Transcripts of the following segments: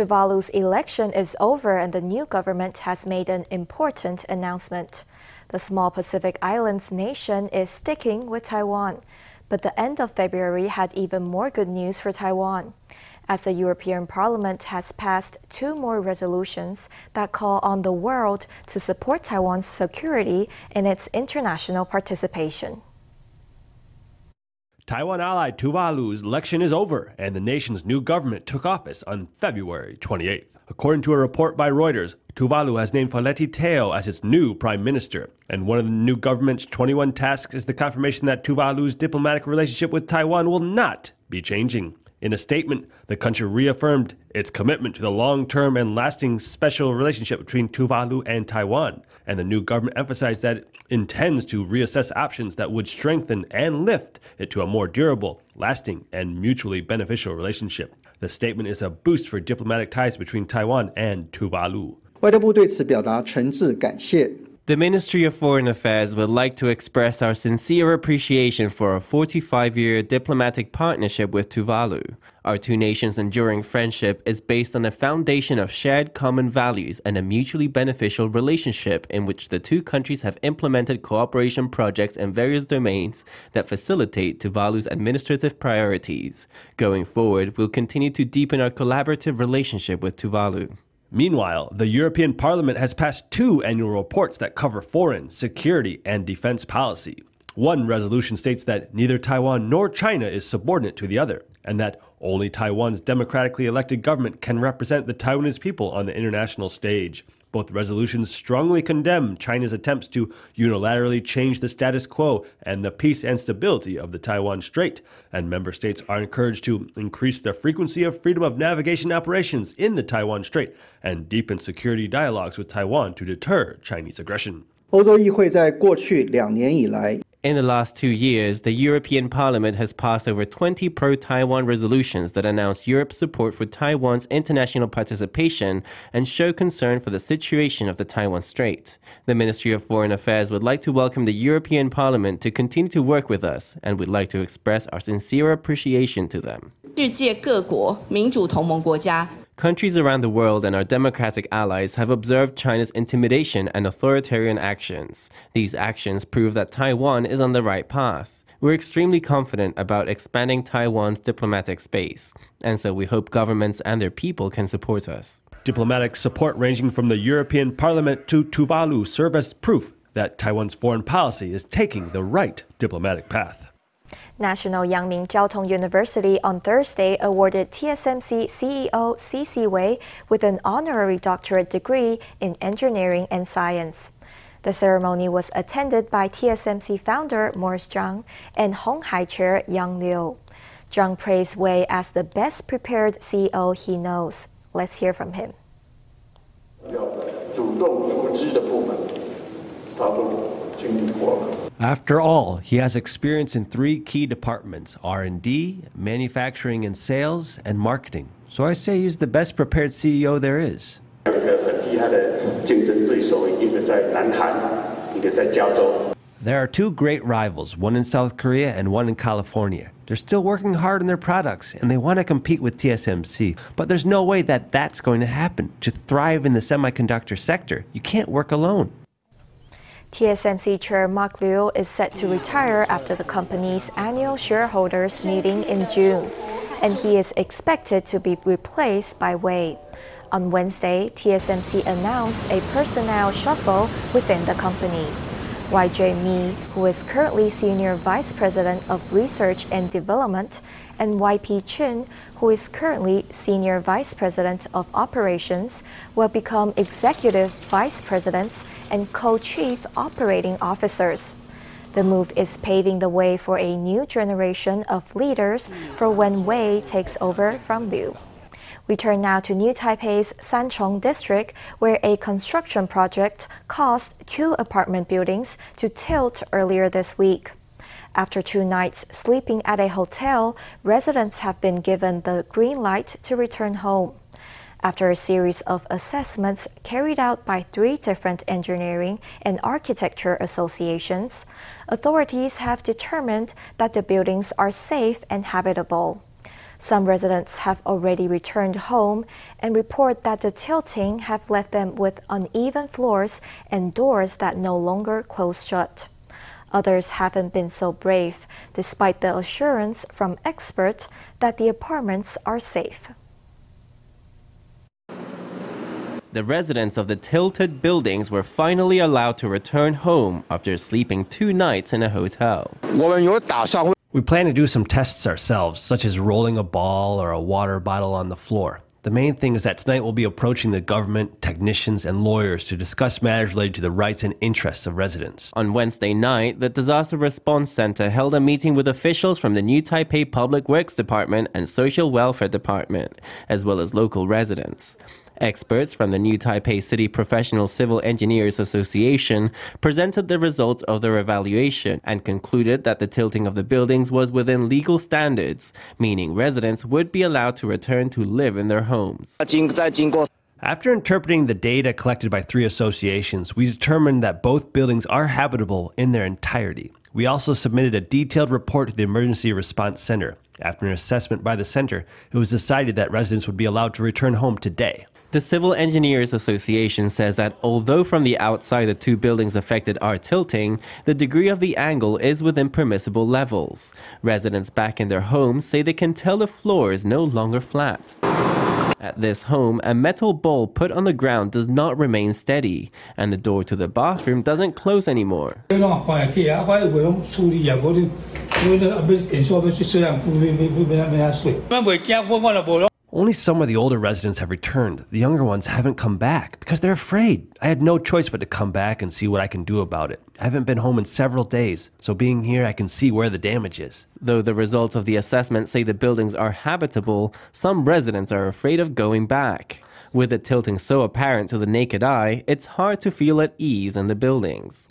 Tuvalu's election is over and the new government has made an important announcement. The small Pacific Islands nation is sticking with Taiwan. But the end of February had even more good news for Taiwan, as the European Parliament has passed two more resolutions that call on the world to support Taiwan's security in its international participation. Taiwan ally Tuvalu's election is over, and the nation's new government took office on February 28th. According to a report by Reuters, Tuvalu has named Feleti Teo as its new prime minister, and one of the new government's 21 tasks is the confirmation that Tuvalu's diplomatic relationship with Taiwan will not be changing. In a statement, the country reaffirmed its commitment to the long term and lasting special relationship between Tuvalu and Taiwan. And the new government emphasized that it intends to reassess options that would strengthen and lift it to a more durable, lasting, and mutually beneficial relationship. The statement is a boost for diplomatic ties between Taiwan and Tuvalu. 外交部对此表达诚挚感谢。 The Ministry of Foreign Affairs would like to express our sincere appreciation for our 45 year diplomatic partnership with Tuvalu. Our two nations' enduring friendship is based on the foundation of shared common values and a mutually beneficial relationship in which the two countries have implemented cooperation projects in various domains that facilitate Tuvalu's administrative priorities. Going forward, we'll continue to deepen our collaborative relationship with Tuvalu. Meanwhile, the European Parliament has passed two annual reports that cover foreign, security, and defense policy. One resolution states that neither Taiwan nor China is subordinate to the other, and that only Taiwan's democratically elected government can represent the Taiwanese people on the international stage. Both resolutions strongly condemn China's attempts to unilaterally change the status quo and the peace and stability of the Taiwan Strait, and member states are encouraged to increase the frequency of freedom of navigation operations in the Taiwan Strait and deepen security dialogues with Taiwan to deter Chinese aggression. 欧洲议会在过去两年以来 in the last two years, the European Parliament has passed over 20 pro Taiwan resolutions that announce Europe's support for Taiwan's international participation and show concern for the situation of the Taiwan Strait. The Ministry of Foreign Affairs would like to welcome the European Parliament to continue to work with us and would like to express our sincere appreciation to them. 世界各国民主同盟国家 Countries around the world and our democratic allies have observed China's intimidation and authoritarian actions. These actions prove that Taiwan is on the right path. We're extremely confident about expanding Taiwan's diplomatic space, and so we hope governments and their people can support us. Diplomatic support ranging from the European Parliament to Tuvalu serve as proof that Taiwan's foreign policy is taking the right diplomatic path. National Yang Ming Chiao Tung University on Thursday awarded TSMC CEO C.C. Wei with an honorary doctorate degree in engineering and science. The ceremony was attended by TSMC founder Morris Chang and Hon Hai Chair Young Liu. Chang praised Wei as the best prepared CEO he knows. Let's hear from him. 要主动组织的部分，他都经历过了。after all, he has experience in three key departments: R&D, manufacturing and sales, and marketing. So I say he's the best prepared CEO there is. There are two great rivals, one in South Korea and one in California. They're still working hard on their products and they want to compete with TSMC, but there's no way that that's going to happen. To thrive in the semiconductor sector, you can't work alone. TSMC Chair Mark Liu is set to retire after the company's annual shareholders meeting in June, and he is expected to be replaced by Wei. On Wednesday, TSMC announced a personnel shuffle within the company. YJ Mii, who is currently Senior Vice President of Research and Development, and YP Chyn, who is currently Senior Vice President of Operations, will become Executive Vice Presidents and Co Chief Operating Officers. The move is paving the way for a new generation of leaders for when Wei takes over from Liu. We turn now to New Taipei's Sanchong district, where a construction project caused two apartment buildings to tilt earlier this week. After two nights sleeping at a hotel, residents have been given the green light to return home. After a series of assessments carried out by three different engineering and architecture associations, authorities have determined that the buildings are safe and habitable. Some residents have already returned home and report that the tilting have left them with uneven floors and doors that no longer close shut. Others haven't been so brave, despite the assurance from experts that the apartments are safe. The residents of the tilted buildings were finally allowed to return home after sleeping two nights in a hotel. We plan to do some tests ourselves, such as rolling a ball or a water bottle on the floor. The main thing is that tonight we'll be approaching the government, technicians, and lawyers to discuss matters related to the rights and interests of residents. On Wednesday night, the Disaster Response Center held a meeting with officials from the New Taipei Public Works Department and Social Welfare Department, as well as local residents. Experts from the New Taipei City Professional Civil Engineers Association presented the results of their evaluation and concluded that the tilting of the buildings was within legal standards, meaning residents would be allowed to return to live in their homes. After interpreting the data collected by three associations, we determined that both buildings are habitable in their entirety. We also submitted a detailed report to the Emergency Response Center. After an assessment by the center, it was decided that residents would be allowed to return home today. The Civil Engineers Association says that although from the outside the two buildings affected are tilting, the degree of the angle is within permissible levels. Residents back in their homes say they can tell the floor is no longer flat. At this home, a metal bowl put on the ground does not remain steady, and the door to the bathroom doesn't close anymore. Only some of the older residents have returned. The younger ones haven't come back because they're afraid. I had no choice but to come back and see what I can do about it. I haven't been home in several days, so being here, I can see where the damage is. Though the results of the assessment say the buildings are habitable, some residents are afraid of going back. With it tilting so apparent to the naked eye, it's hard to feel at ease in the buildings.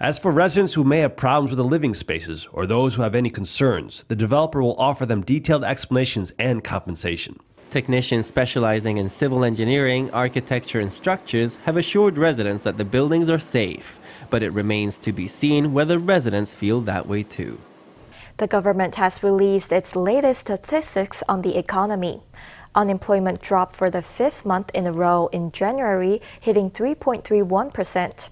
As for residents who may have problems with the living spaces or those who have any concerns, the developer will offer them detailed explanations and compensation. Technicians specializing in civil engineering, architecture, and structures have assured residents that the buildings are safe, but it remains to be seen whether residents feel that way too. The government has released its latest statistics on the economy. Unemployment dropped for the fifth month in a row in January, hitting 3.31 percent.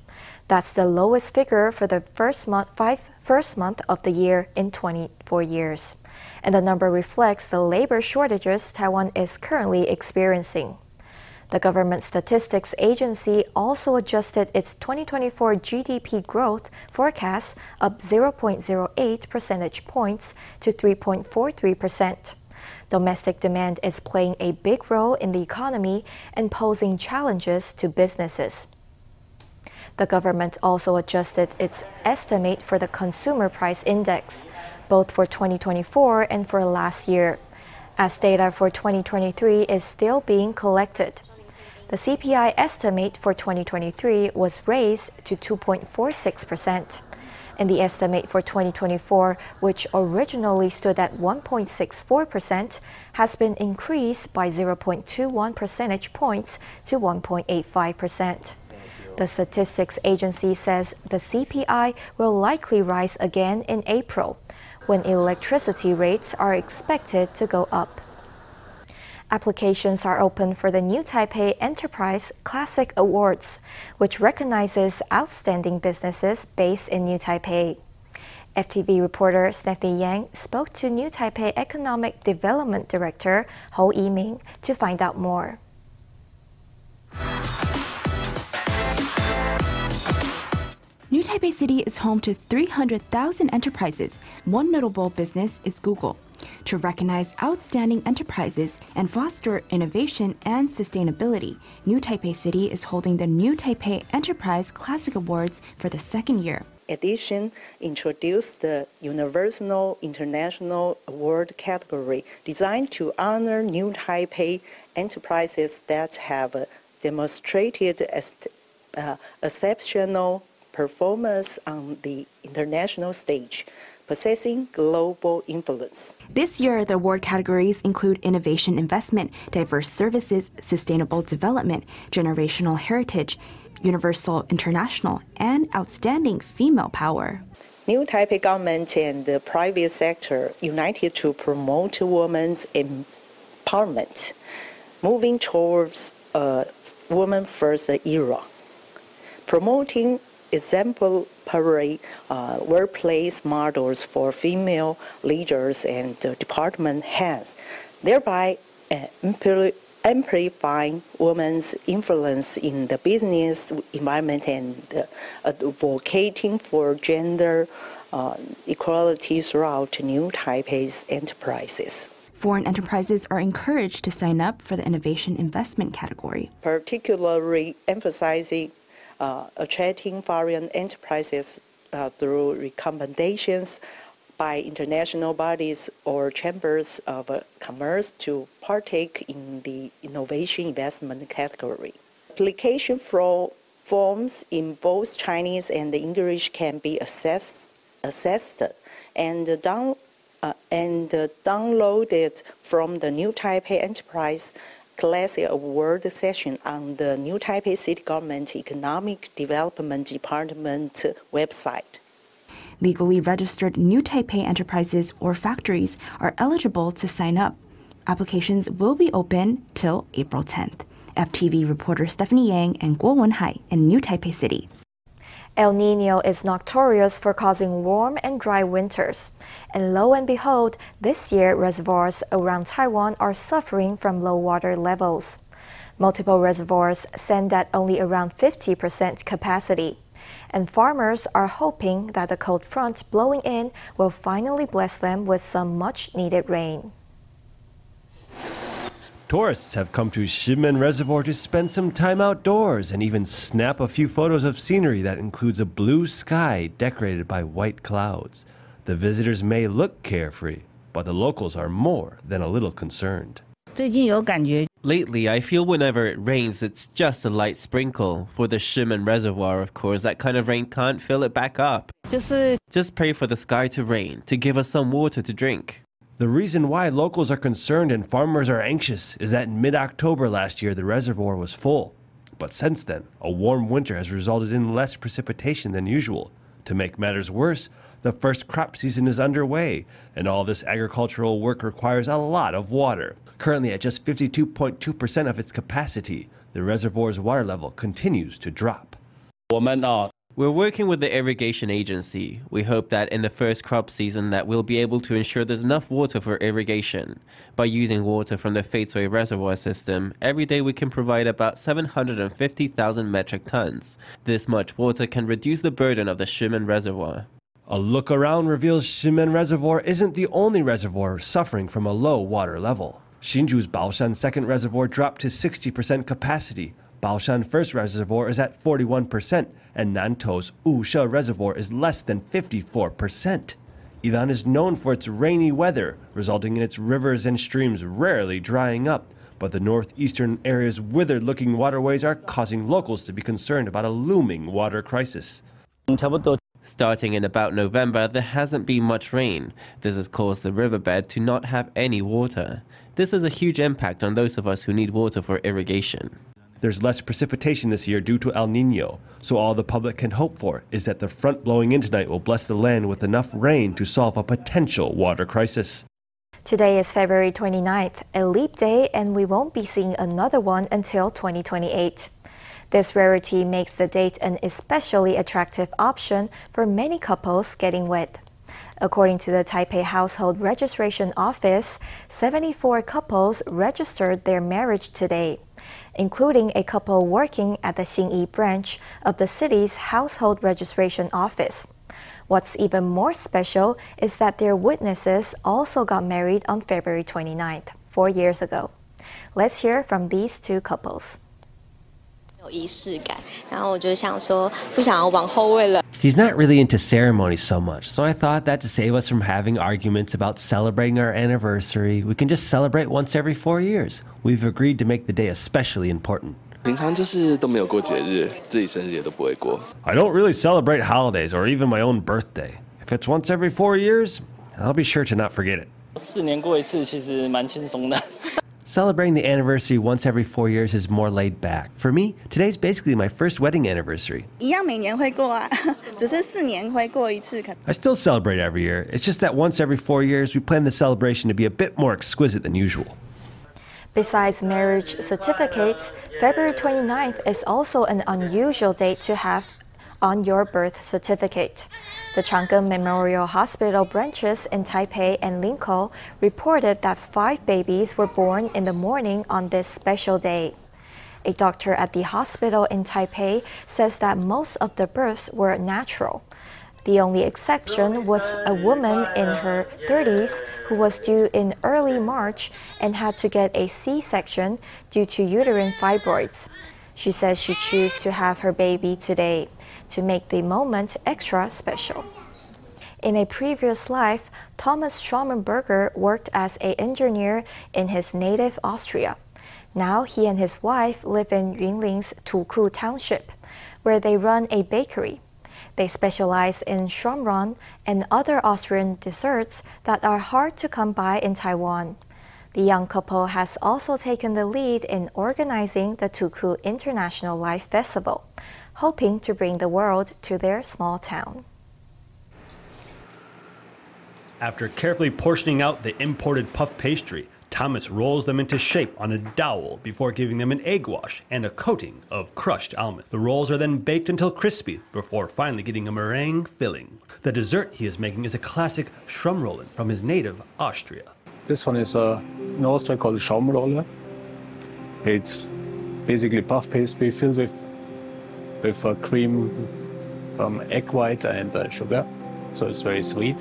That's the lowest figure for the first month, five, first month of the year in 24 years. And the number reflects the labor shortages Taiwan is currently experiencing. The government statistics agency also adjusted its 2024 GDP growth forecast up 0.08 percentage points to 3.43%. Domestic demand is playing a big role in the economy and posing challenges to businesses. The government also adjusted its estimate for the consumer price index, both for 2024 and for last year, as data for 2023 is still being collected. The CPI estimate for 2023 was raised to 2.46%, and the estimate for 2024, which originally stood at 1.64%, has been increased by 0.21 percentage points to 1.85%. The statistics agency says the CPI will likely rise again in April, when electricity rates are expected to go up. Applications are open for the New Taipei Enterprise Classic Awards, which recognizes outstanding businesses based in New Taipei. FTV reporter Steffi Yang spoke to New Taipei Economic Development Director Ho Yiming to find out more. New Taipei City is home to 300,000 enterprises. One notable business is Google. To recognize outstanding enterprises and foster innovation and sustainability, New Taipei City is holding the New Taipei Enterprise Classic Awards for the second year. Edition introduced the Universal International Award category designed to honor New Taipei enterprises that have demonstrated uh, exceptional performance on the international stage, possessing global influence. This year, the award categories include innovation investment, diverse services, sustainable development, generational heritage, universal international, and outstanding female power. New Taipei government and the private sector united to promote women's empowerment, moving towards a woman first era. Promoting exemplary uh, workplace models for female leaders and uh, department heads, thereby uh, amplifying women's influence in the business environment and uh, advocating for gender uh, equality throughout New Taipei's enterprises. Foreign enterprises are encouraged to sign up for the innovation investment category, particularly emphasizing attracting foreign enterprises uh, through recommendations by international bodies or chambers of uh, commerce to partake in the innovation investment category. Application forms in both Chinese and English can be assessed, assessed and, down, uh, and downloaded from the New Taipei Enterprise Classic Award session on the New Taipei City Government Economic Development Department website. Legally registered New Taipei enterprises or factories are eligible to sign up. Applications will be open till April 10th. FTV reporter Stephanie Yang and Guo Wenhai in New Taipei City. El Nino is notorious for causing warm and dry winters. And lo and behold, this year reservoirs around Taiwan are suffering from low water levels. Multiple reservoirs stand at only around 50% capacity and farmers are hoping that the cold front blowing in will finally bless them with some much needed rain. Tourists have come to Shimen Reservoir to spend some time outdoors and even snap a few photos of scenery that includes a blue sky decorated by white clouds. The visitors may look carefree, but the locals are more than a little concerned. Lately, I feel whenever it rains, it's just a light sprinkle. For the Shimen Reservoir, of course, that kind of rain can't fill it back up. Uh, just pray for the sky to rain, to give us some water to drink. The reason why locals are concerned and farmers are anxious is that in mid October last year, the reservoir was full. But since then, a warm winter has resulted in less precipitation than usual. To make matters worse, the first crop season is underway, and all this agricultural work requires a lot of water. Currently at just 52.2% of its capacity, the reservoir's water level continues to drop. Uh, We're working with the irrigation agency. We hope that in the first crop season that we'll be able to ensure there's enough water for irrigation. By using water from the Feitsui reservoir system, every day we can provide about 750,000 metric tons. This much water can reduce the burden of the Shimen reservoir. A look around reveals Shimen Reservoir isn't the only reservoir suffering from a low water level. Hsinchu's Baoshan second reservoir dropped to 60% capacity. Baoshan first reservoir is at 41%, and Nantou's Wushe reservoir is less than 54%. Ilan is known for its rainy weather, resulting in its rivers and streams rarely drying up. But the northeastern area's withered looking waterways are causing locals to be concerned about a looming water crisis. Starting in about November, there hasn't been much rain. This has caused the riverbed to not have any water. This has a huge impact on those of us who need water for irrigation. There's less precipitation this year due to El Nino, so all the public can hope for is that the front blowing in tonight will bless the land with enough rain to solve a potential water crisis. Today is February 29th, a leap day, and we won't be seeing another one until 2028. This rarity makes the date an especially attractive option for many couples getting wed. According to the Taipei Household Registration Office, 74 couples registered their marriage today, including a couple working at the Xinyi branch of the city's Household Registration Office. What's even more special is that their witnesses also got married on February 29th, four years ago. Let's hear from these two couples. He's not really into ceremonies so much, so I thought that to save us from having arguments about celebrating our anniversary, we can just celebrate once every four years. We've agreed to make the day especially important. I don't really celebrate holidays or even my own birthday. If it's once every four years, I'll be sure to not forget it. celebrating the anniversary once every four years is more laid back. For me, today's basically my first wedding anniversary. 一样每年会过啊，只是四年会过一次。可 I still celebrate every year. It's just that once every four years, we plan the celebration to be a bit more exquisite than usual. Besides marriage certificates, February 29th is also an unusual date to have on your birth certificate. The Chang Gung Memorial Hospital branches in Taipei and Linkou reported that five babies were born in the morning on this special day. A doctor at the hospital in Taipei says that most of the births were natural. The only exception was a woman in her 30s who was due in early March and had to get a C section due to uterine fibroids. She says she chose to have her baby today to make the moment extra special. In a previous life, Thomas Schaumenberger worked as an engineer in his native Austria. Now he and his wife live in Yunlin's Tuku Township, where they run a bakery. They specialize in shamron and other Austrian desserts that are hard to come by in Taiwan. The young couple has also taken the lead in organizing the Tuku International Life Festival, hoping to bring the world to their small town. After carefully portioning out the imported puff pastry, Thomas rolls them into shape on a dowel before giving them an egg wash and a coating of crushed almond. The rolls are then baked until crispy before finally getting a meringue filling. The dessert he is making is a classic Schaumrollen from his native Austria. This one is uh, in Austria called Schaumrolle. It's basically puff pastry filled with with a cream from egg white and uh, sugar, so it's very sweet.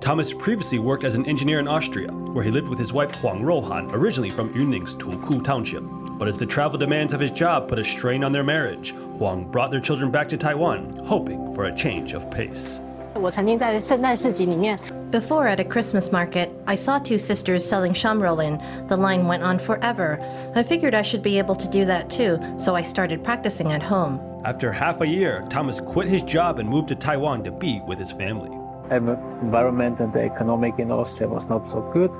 Thomas previously worked as an engineer in Austria, where he lived with his wife Huang Rohan, originally from Yunlin's Tuku township. But as the travel demands of his job put a strain on their marriage, Huang brought their children back to Taiwan, hoping for a change of pace. 我曾经在圣诞市集里面 before at a Christmas market, I saw two sisters selling Schaumrollen. The line went on forever. I figured I should be able to do that too, so I started practicing at home. After half a year, Thomas quit his job and moved to Taiwan to be with his family. And environment and the economic in Austria was not so good.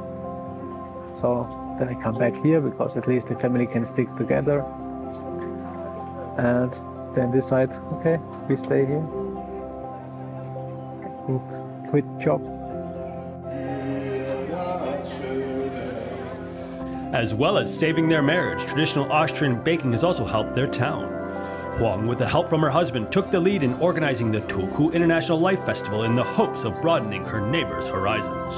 So then I come back here because at least the family can stick together. And then decide, okay, we stay here. Good, quit job. As well as saving their marriage, traditional Austrian baking has also helped their town. Huang, with the help from her husband, took the lead in organizing the Tuku International Life Festival in the hopes of broadening her neighbors' horizons.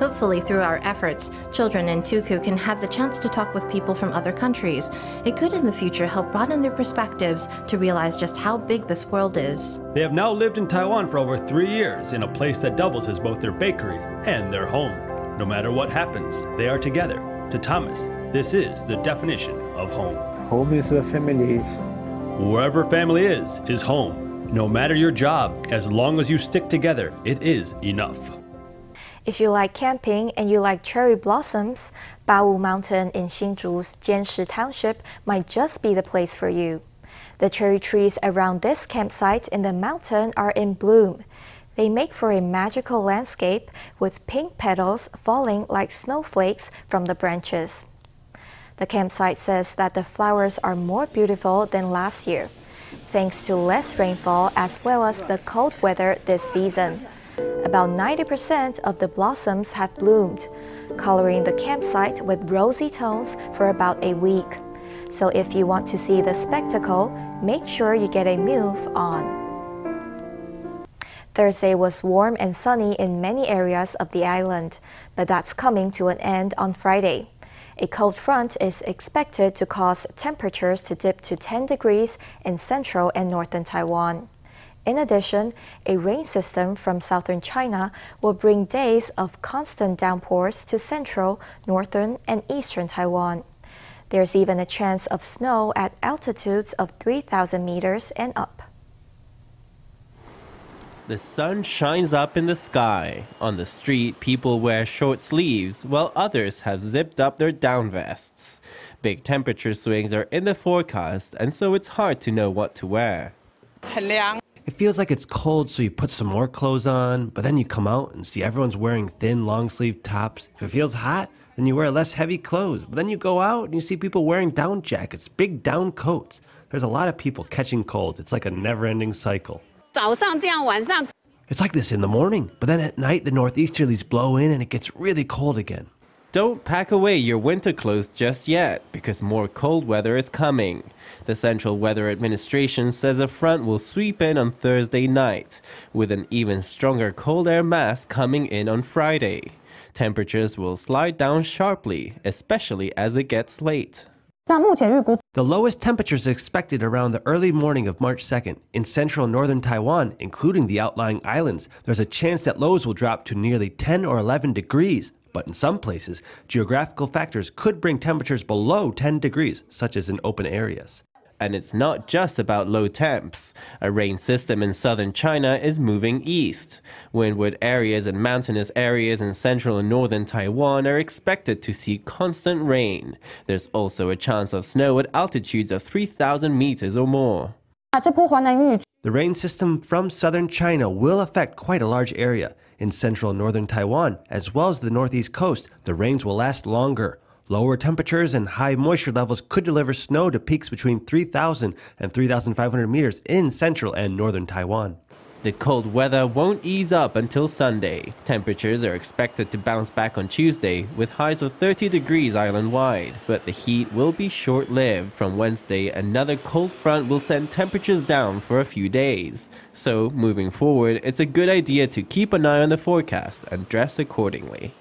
Hopefully, through our efforts, children in Tuku can have the chance to talk with people from other countries. It could, in the future, help broaden their perspectives to realize just how big this world is. They have now lived in Taiwan for over three years in a place that doubles as both their bakery and their home. No matter what happens, they are together. To Thomas, this is the definition of home. Home is where family is. Wherever family is, is home. No matter your job, as long as you stick together, it is enough. If you like camping and you like cherry blossoms, Bawu Mountain in Hsinchu's Jianshi Township might just be the place for you. The cherry trees around this campsite in the mountain are in bloom. They make for a magical landscape with pink petals falling like snowflakes from the branches. The campsite says that the flowers are more beautiful than last year, thanks to less rainfall as well as the cold weather this season. About 90% of the blossoms have bloomed, coloring the campsite with rosy tones for about a week. So if you want to see the spectacle, make sure you get a move on. Thursday was warm and sunny in many areas of the island, but that's coming to an end on Friday. A cold front is expected to cause temperatures to dip to 10 degrees in central and northern Taiwan. In addition, a rain system from southern China will bring days of constant downpours to central, northern, and eastern Taiwan. There's even a chance of snow at altitudes of 3,000 meters and up. The sun shines up in the sky. On the street, people wear short sleeves, while others have zipped up their down vests. Big temperature swings are in the forecast, and so it's hard to know what to wear. It feels like it's cold, so you put some more clothes on, but then you come out and see everyone's wearing thin, long sleeve tops. If it feels hot, then you wear less heavy clothes. But then you go out and you see people wearing down jackets, big down coats. There's a lot of people catching colds. It's like a never ending cycle. 早上这样，晚上 It's like this in the morning, but then at night the northeasterlies blow in and it gets really cold again. Don't pack away your winter clothes just yet, because more cold weather is coming. The Central Weather Administration says a front will sweep in on Thursday night, with an even stronger cold air mass coming in on Friday. Temperatures will slide down sharply, especially as it gets late. 那目前预估 the lowest temperatures expected around the early morning of March 2nd. In central and northern Taiwan, including the outlying islands, there's a chance that lows will drop to nearly 10 or 11 degrees. But in some places, geographical factors could bring temperatures below 10 degrees, such as in open areas and it's not just about low temps. A rain system in southern China is moving east. Windward areas and mountainous areas in central and northern Taiwan are expected to see constant rain. There's also a chance of snow at altitudes of 3,000 meters or more. The rain system from southern China will affect quite a large area. In central and northern Taiwan, as well as the northeast coast, the rains will last longer. Lower temperatures and high moisture levels could deliver snow to peaks between 3,000 and 3,500 meters in central and northern Taiwan. The cold weather won't ease up until Sunday. Temperatures are expected to bounce back on Tuesday with highs of 30 degrees island wide, but the heat will be short lived. From Wednesday, another cold front will send temperatures down for a few days. So, moving forward, it's a good idea to keep an eye on the forecast and dress accordingly.